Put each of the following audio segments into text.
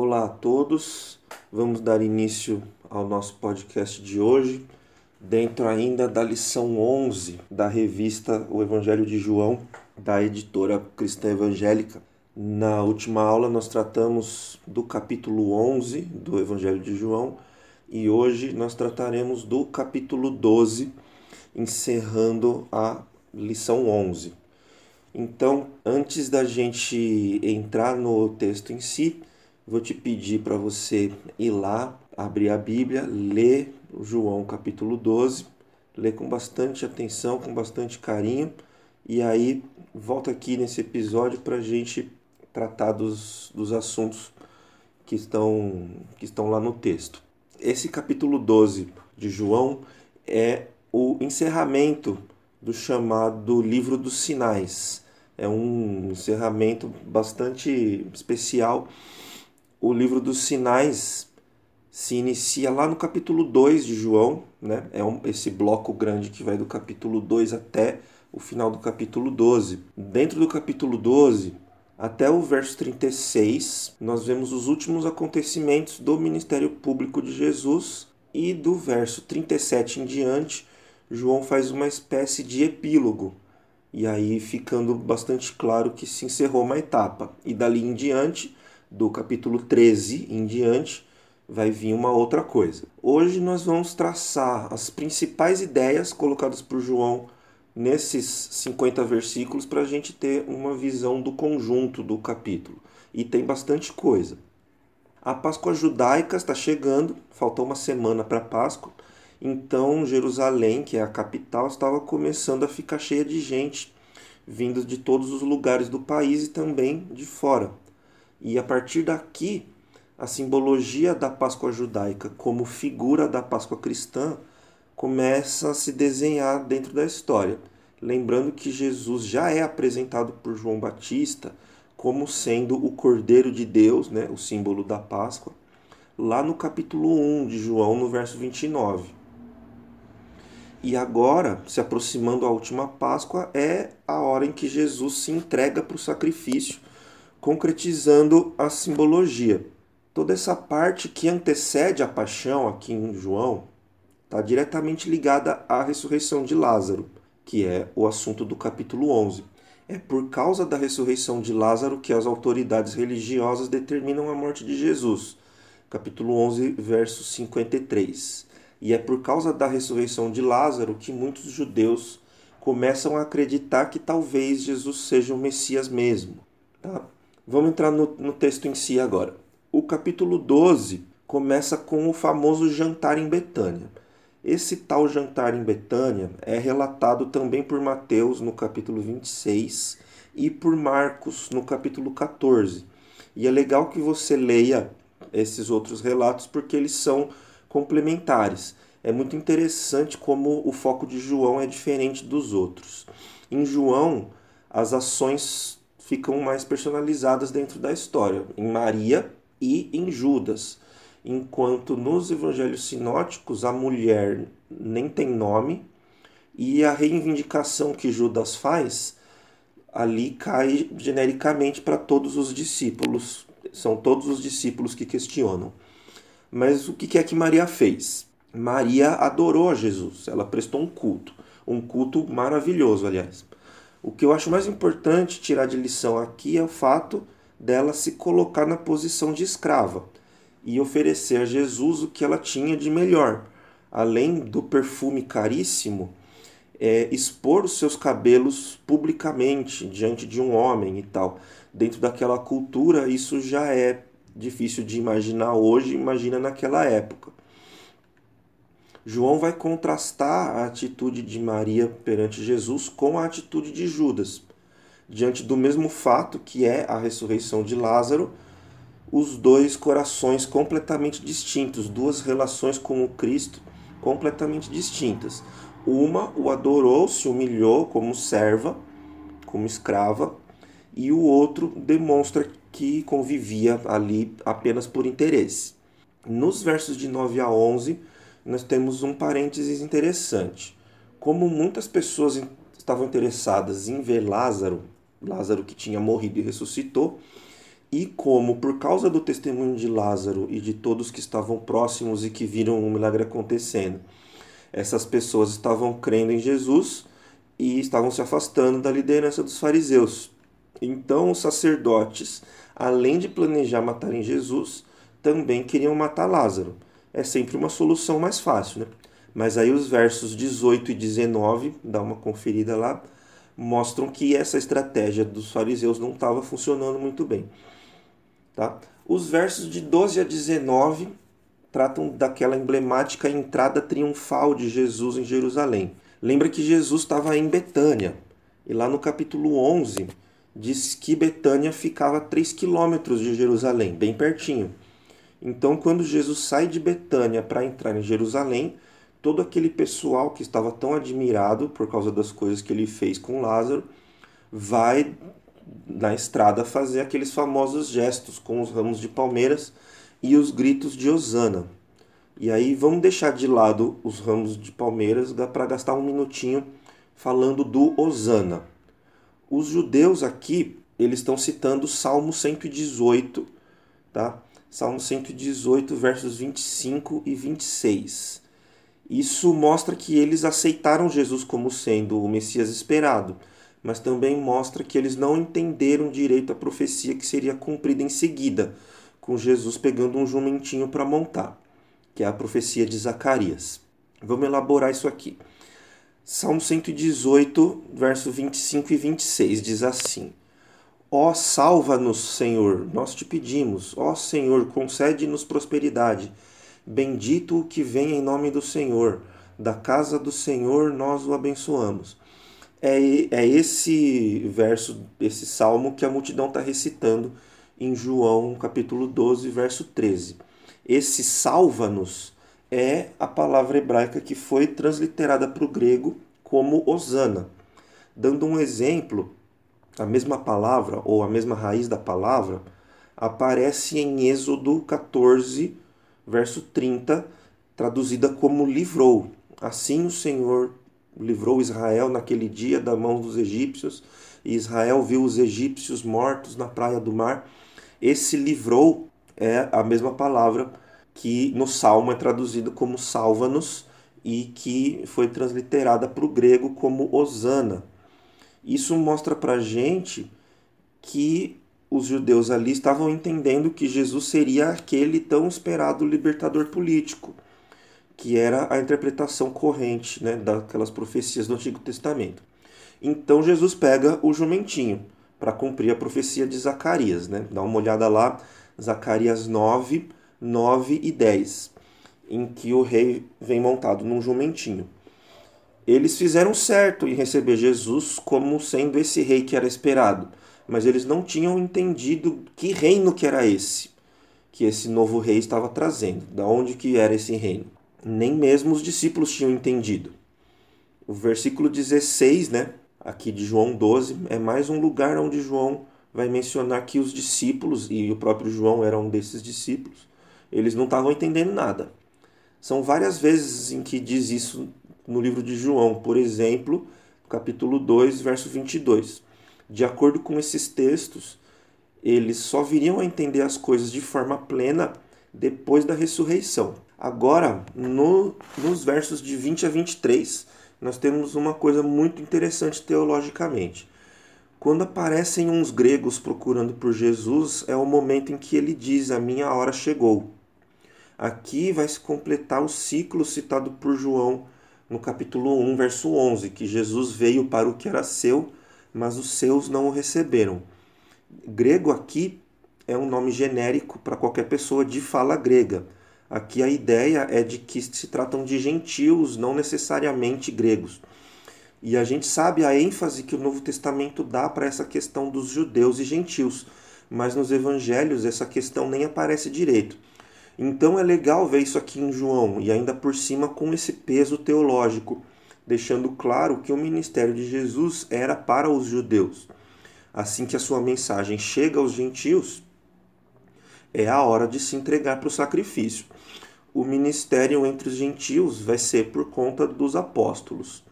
Olá a todos, vamos dar início ao nosso podcast de hoje, dentro ainda da lição 11 da revista O Evangelho de João, da editora Cristã Evangélica. Na última aula, nós tratamos do capítulo 11 do Evangelho de João e hoje nós trataremos do capítulo 12, encerrando a lição 11. Então, antes da gente entrar no texto em si, vou te pedir para você ir lá, abrir a Bíblia, ler João capítulo 12, ler com bastante atenção, com bastante carinho, e aí volta aqui nesse episódio para a gente tratar dos, dos assuntos que estão, que estão lá no texto. Esse capítulo 12 de João é o encerramento do chamado Livro dos Sinais é um encerramento bastante especial. O livro dos sinais se inicia lá no capítulo 2 de João, né? É um, esse bloco grande que vai do capítulo 2 até o final do capítulo 12. Dentro do capítulo 12, até o verso 36, nós vemos os últimos acontecimentos do ministério público de Jesus e do verso 37 em diante, João faz uma espécie de epílogo e aí ficando bastante claro que se encerrou uma etapa. E dali em diante, do capítulo 13 em diante, vai vir uma outra coisa. Hoje nós vamos traçar as principais ideias colocadas por João nesses 50 versículos para a gente ter uma visão do conjunto do capítulo. E tem bastante coisa. A Páscoa judaica está chegando, faltou uma semana para a Páscoa. Então Jerusalém, que é a capital, estava começando a ficar cheia de gente, vindo de todos os lugares do país e também de fora. E a partir daqui, a simbologia da Páscoa judaica como figura da Páscoa cristã começa a se desenhar dentro da história. Lembrando que Jesus já é apresentado por João Batista como sendo o Cordeiro de Deus, né, o símbolo da Páscoa, lá no capítulo 1 de João, no verso 29. E agora, se aproximando a última Páscoa, é a hora em que Jesus se entrega para o sacrifício, concretizando a simbologia. Toda essa parte que antecede a paixão aqui em João está diretamente ligada à ressurreição de Lázaro, que é o assunto do capítulo 11. É por causa da ressurreição de Lázaro que as autoridades religiosas determinam a morte de Jesus. Capítulo 11, verso 53. E é por causa da ressurreição de Lázaro que muitos judeus começam a acreditar que talvez Jesus seja o Messias mesmo. Tá? Vamos entrar no, no texto em si agora. O capítulo 12 começa com o famoso jantar em Betânia. Esse tal jantar em Betânia é relatado também por Mateus no capítulo 26 e por Marcos no capítulo 14. E é legal que você leia esses outros relatos porque eles são complementares. É muito interessante como o foco de João é diferente dos outros. Em João, as ações ficam mais personalizadas dentro da história, em Maria e em Judas. Enquanto nos evangelhos sinóticos a mulher nem tem nome e a reivindicação que Judas faz ali cai genericamente para todos os discípulos. São todos os discípulos que questionam. Mas o que é que Maria fez? Maria adorou a Jesus, ela prestou um culto, um culto maravilhoso, aliás. O que eu acho mais importante tirar de lição aqui é o fato dela se colocar na posição de escrava e oferecer a Jesus o que ela tinha de melhor. Além do perfume caríssimo, é, expor os seus cabelos publicamente diante de um homem e tal. Dentro daquela cultura, isso já é difícil de imaginar hoje, imagina naquela época. João vai contrastar a atitude de Maria perante Jesus com a atitude de Judas. Diante do mesmo fato que é a ressurreição de Lázaro, os dois corações completamente distintos, duas relações com o Cristo completamente distintas. Uma o adorou, se humilhou como serva, como escrava, e o outro demonstra que convivia ali apenas por interesse. Nos versos de 9 a 11, nós temos um parênteses interessante. Como muitas pessoas estavam interessadas em ver Lázaro, Lázaro que tinha morrido e ressuscitou, E como, por causa do testemunho de Lázaro e de todos que estavam próximos e que viram o milagre acontecendo, essas pessoas estavam crendo em Jesus e estavam se afastando da liderança dos fariseus. Então, os sacerdotes, além de planejar matarem Jesus, também queriam matar Lázaro. É sempre uma solução mais fácil, né? Mas aí os versos 18 e 19, dá uma conferida lá, mostram que essa estratégia dos fariseus não estava funcionando muito bem. Tá? Os versos de 12 a 19 tratam daquela emblemática entrada triunfal de Jesus em Jerusalém. Lembra que Jesus estava em Betânia, e lá no capítulo 11 diz que Betânia ficava a 3 quilômetros de Jerusalém, bem pertinho. Então, quando Jesus sai de Betânia para entrar em Jerusalém, todo aquele pessoal que estava tão admirado por causa das coisas que ele fez com Lázaro vai na estrada fazer aqueles famosos gestos com os ramos de palmeiras e os gritos de Osana. E aí vamos deixar de lado os ramos de palmeiras para gastar um minutinho falando do Osana. Os judeus aqui, eles estão citando o Salmo 118, tá? Salmo 118, versos 25 e 26. Isso mostra que eles aceitaram Jesus como sendo o Messias esperado mas também mostra que eles não entenderam direito a profecia que seria cumprida em seguida, com Jesus pegando um jumentinho para montar, que é a profecia de Zacarias. Vamos elaborar isso aqui. Salmo 118, verso 25 e 26 diz assim: Ó, salva-nos, Senhor, nós te pedimos. Ó, Senhor, concede-nos prosperidade. Bendito o que vem em nome do Senhor. Da casa do Senhor nós o abençoamos é, é esse verso, esse salmo que a multidão está recitando em João capítulo 12, verso 13. Esse salva-nos é a palavra hebraica que foi transliterada para o grego como Osana. Dando um exemplo, a mesma palavra ou a mesma raiz da palavra aparece em Êxodo 14, verso 30, traduzida como livrou. Assim o Senhor livrou Israel naquele dia da mão dos egípcios, e Israel viu os egípcios mortos na praia do mar. Esse livrou é a mesma palavra que no Salmo é traduzido como salva-nos e que foi transliterada para o grego como Osana. Isso mostra para gente que os judeus ali estavam entendendo que Jesus seria aquele tão esperado libertador político que era a interpretação corrente né, daquelas profecias do Antigo Testamento. Então Jesus pega o jumentinho para cumprir a profecia de Zacarias. Né? Dá uma olhada lá, Zacarias 9, 9 e 10, em que o rei vem montado num jumentinho. Eles fizeram certo em receber Jesus como sendo esse rei que era esperado, mas eles não tinham entendido que reino que era esse, que esse novo rei estava trazendo, da onde que era esse reino nem mesmo os discípulos tinham entendido. O versículo 16, né, aqui de João 12, é mais um lugar onde João vai mencionar que os discípulos, e o próprio João era um desses discípulos, eles não estavam entendendo nada. São várias vezes em que diz isso no livro de João, por exemplo, capítulo 2, verso 22. De acordo com esses textos, eles só viriam a entender as coisas de forma plena depois da ressurreição. Agora, no, nos versos de 20 a 23, nós temos uma coisa muito interessante teologicamente. Quando aparecem uns gregos procurando por Jesus, é o momento em que ele diz: A minha hora chegou. Aqui vai se completar o ciclo citado por João no capítulo 1, verso 11, que Jesus veio para o que era seu, mas os seus não o receberam. Grego aqui é um nome genérico para qualquer pessoa de fala grega Aqui a ideia é de que se tratam de gentios, não necessariamente gregos. E a gente sabe a ênfase que o Novo Testamento dá para essa questão dos judeus e gentios, mas nos evangelhos essa questão nem aparece direito. Então é legal ver isso aqui em João, e ainda por cima com esse peso teológico, deixando claro que o ministério de Jesus era para os judeus. Assim que a sua mensagem chega aos gentios, é a hora de se entregar para o sacrifício o ministério entre os gentios vai ser por conta dos apóstolos.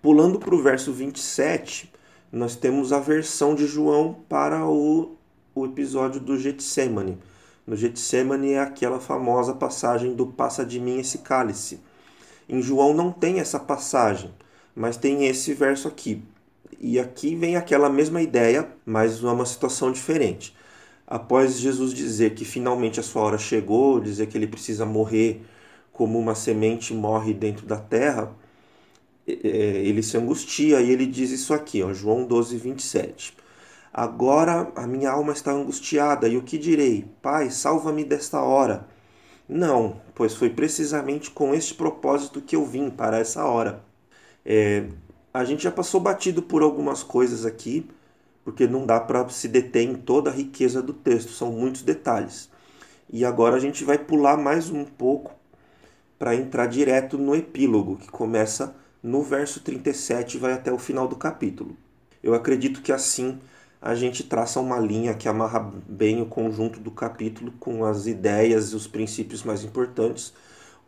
Pulando para o verso 27, nós temos a versão de João para o o episódio do Getsemane. No Getsemane é aquela famosa passagem do passa de mim esse cálice. Em João não tem essa passagem, mas tem esse verso aqui. E aqui vem aquela mesma ideia, mas numa situação diferente. Após Jesus dizer que finalmente a sua hora chegou, dizer que ele precisa morrer como uma semente morre dentro da terra, é, ele se angustia e ele diz isso aqui, ó, João 12, 27. Agora a minha alma está angustiada, e o que direi? Pai, salva-me desta hora. Não, pois foi precisamente com este propósito que eu vim para essa hora. É, a gente já passou batido por algumas coisas aqui, porque não dá para se deter em toda a riqueza do texto, são muitos detalhes. E agora a gente vai pular mais um pouco para entrar direto no epílogo, que começa no verso 37 e vai até o final do capítulo. Eu acredito que assim a gente traça uma linha que amarra bem o conjunto do capítulo com as ideias e os princípios mais importantes,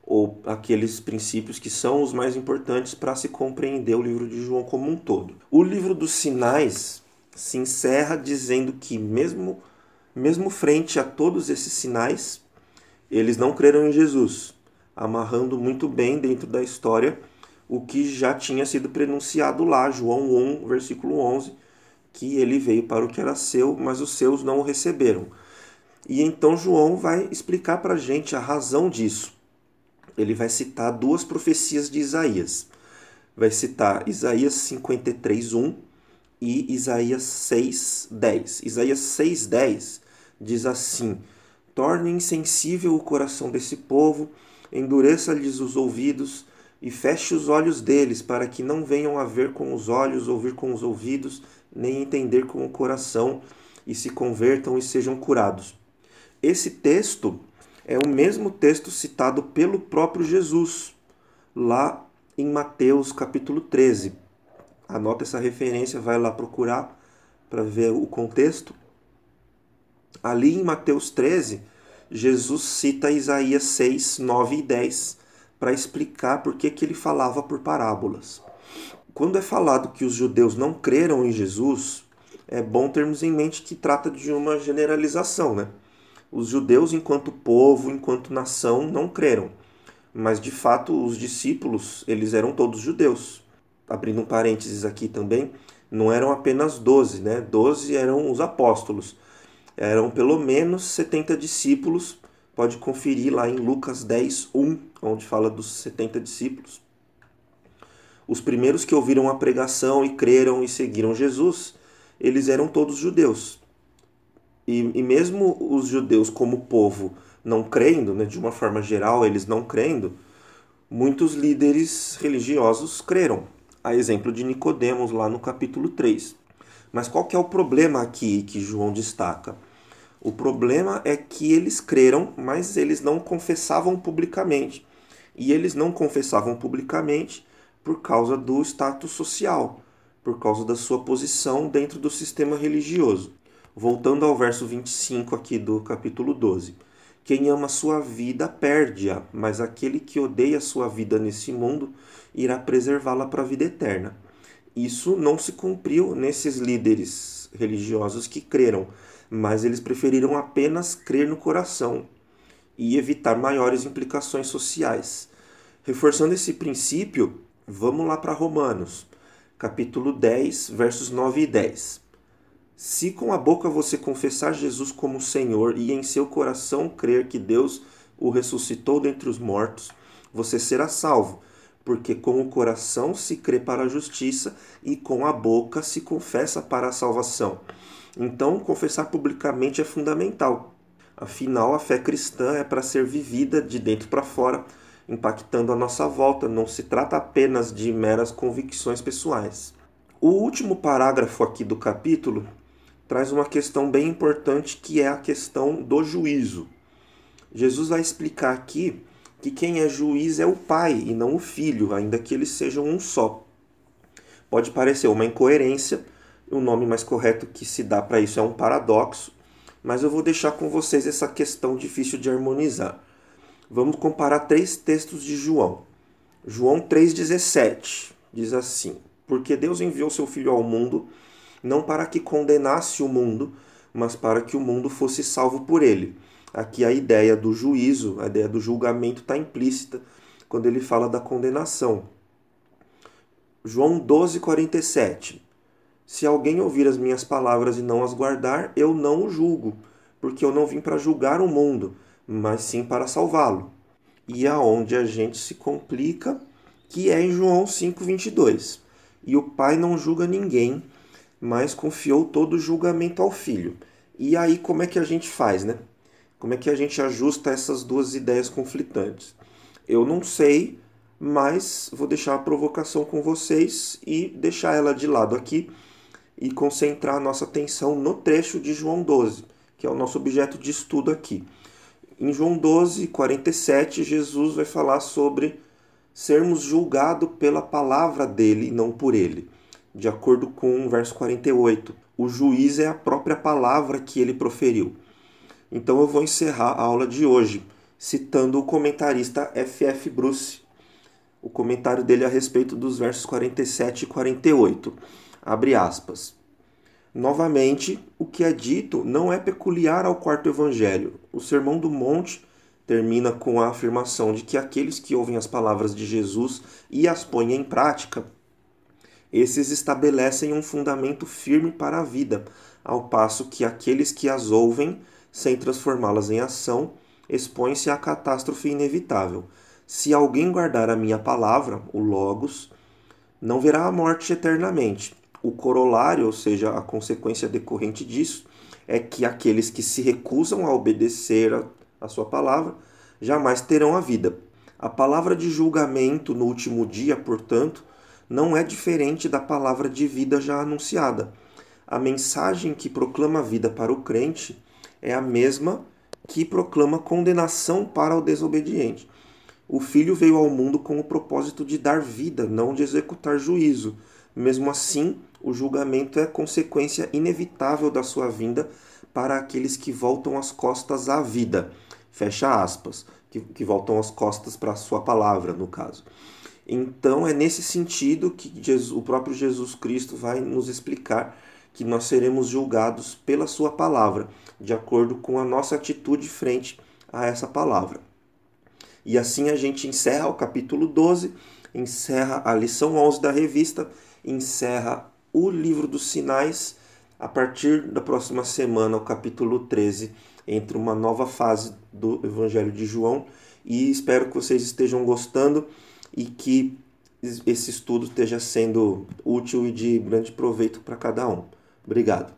ou aqueles princípios que são os mais importantes para se compreender o livro de João como um todo. O livro dos sinais se encerra dizendo que, mesmo, mesmo frente a todos esses sinais, eles não creram em Jesus, amarrando muito bem dentro da história o que já tinha sido prenunciado lá, João 1, versículo 11 que ele veio para o que era seu, mas os seus não o receberam. E então João vai explicar para a gente a razão disso. Ele vai citar duas profecias de Isaías. Vai citar Isaías 53, 1 e Isaías 6, 10. Isaías 6, 10 diz assim: Torne insensível o coração desse povo, endureça-lhes os ouvidos e feche os olhos deles, para que não venham a ver com os olhos, ouvir com os ouvidos nem entender com o coração e se convertam e sejam curados. Esse texto é o mesmo texto citado pelo próprio Jesus, lá em Mateus capítulo 13. Anota essa referência, vai lá procurar para ver o contexto. Ali em Mateus 13, Jesus cita Isaías 6, 9 e 10 para explicar por que, ele falava por parábolas. Quando é falado que os judeus não creram em Jesus, é bom termos em mente que trata de uma generalização, né? Os judeus, enquanto povo, enquanto nação, não creram. Mas de fato, os discípulos, eles eram todos judeus. Abrindo um parênteses aqui também, não eram apenas doze, né? Doze eram os apóstolos. Eram pelo menos 70 discípulos. Pode conferir lá em Lucas 10, 1, onde fala dos 70 discípulos. Os primeiros que ouviram a pregação e creram e seguiram Jesus, eles eram todos judeus. E, e mesmo os judeus, como povo, não crendo, né, de uma forma geral, eles não crendo, muitos líderes religiosos creram. A exemplo de Nicodemos lá no capítulo 3. Mas qual que é o problema aqui que João destaca? O problema é que eles creram, mas eles não confessavam publicamente. E eles não confessavam publicamente por causa do status social, por causa da sua posição dentro do sistema religioso. Voltando ao verso 25 aqui do capítulo 12. Quem ama sua vida perde-a, mas aquele que odeia sua vida nesse mundo irá preservá-la para a vida eterna. Isso não se cumpriu nesses líderes religiosos que creram, mas eles preferiram apenas crer no coração e evitar maiores implicações sociais. Reforçando esse princípio, Vamos lá para Romanos, capítulo 10, versos 9 e 10. Se com a boca você confessar Jesus como Senhor e em seu coração crer que Deus o ressuscitou dentre os mortos, você será salvo, porque com o coração se crê para a justiça e com a boca se confessa para a salvação. Então, confessar publicamente é fundamental. Afinal, a fé cristã é para ser vivida de dentro para fora impactando a nossa volta, não se trata apenas de meras convicções pessoais. O último parágrafo aqui do capítulo traz uma questão bem importante que é a questão do juízo. Jesus vai explicar aqui que quem é juiz é o pai e não o filho, ainda que eles sejam um só. Pode parecer uma incoerência, o nome mais correto que se dá para isso é um paradoxo, mas eu vou deixar com vocês essa questão difícil de harmonizar. Vamos comparar três textos de João. João 3,17 diz assim: Porque Deus enviou seu Filho ao mundo, não para que condenasse o mundo, mas para que o mundo fosse salvo por ele. Aqui a ideia do juízo, a ideia do julgamento está implícita quando ele fala da condenação. João 12:47. Se alguém ouvir as minhas palavras e não as guardar, eu não o julgo, porque eu não vim para julgar o mundo, mas sim para salvá-lo. E aonde a gente se complica, que é em João 5:22. E o Pai não julga ninguém, mas confiou todo o julgamento ao Filho. E aí como é que a gente faz, né? Como é que a gente ajusta essas duas ideias conflitantes? Eu não sei, mas vou deixar a provocação com vocês e deixar ela de lado aqui e concentrar nossa atenção no trecho de João 12, que é o nosso objeto de estudo aqui. Em João 12, 47, Jesus vai falar sobre sermos julgados pela palavra dele e não por ele. De acordo com o verso 48, o juiz é a própria palavra que ele proferiu. Então eu vou encerrar a aula de hoje citando o comentarista F.F. Bruce, o comentário dele a respeito dos versos 47 e 48. Abre aspas. Novamente, o que é dito não é peculiar ao quarto evangelho. O Sermão do Monte termina com a afirmação de que aqueles que ouvem as palavras de Jesus e as põem em prática, esses estabelecem um fundamento firme para a vida, ao passo que aqueles que as ouvem, sem transformá-las em ação, expõem-se à catástrofe inevitável. Se alguém guardar a minha palavra, o Logos, não verá a morte eternamente. O corolário, ou seja, a consequência decorrente disso, é que aqueles que se recusam a obedecer a, a sua palavra jamais terão a vida. A palavra de julgamento no último dia, portanto, não é diferente da palavra de vida já anunciada. A mensagem que proclama vida para o crente é a mesma que proclama condenação para o desobediente. O Filho veio ao mundo com o propósito de dar vida, não de executar juízo. Mesmo assim, o julgamento é consequência inevitável da sua vinda para aqueles que voltam as costas à vida. Fecha aspas. Que, que voltam as costas para a sua palavra, no caso. Então, é nesse sentido que Jesus, o próprio Jesus Cristo vai nos explicar que nós seremos julgados pela Sua palavra, de acordo com a nossa atitude frente a essa palavra. E assim a gente encerra o capítulo 12, encerra a lição 11 da revista, encerra o livro dos sinais a partir da próxima semana, o capítulo 13, entre uma nova fase do Evangelho de João. E espero que vocês estejam gostando e que esse estudo esteja sendo útil e de grande proveito para cada um. Obrigado.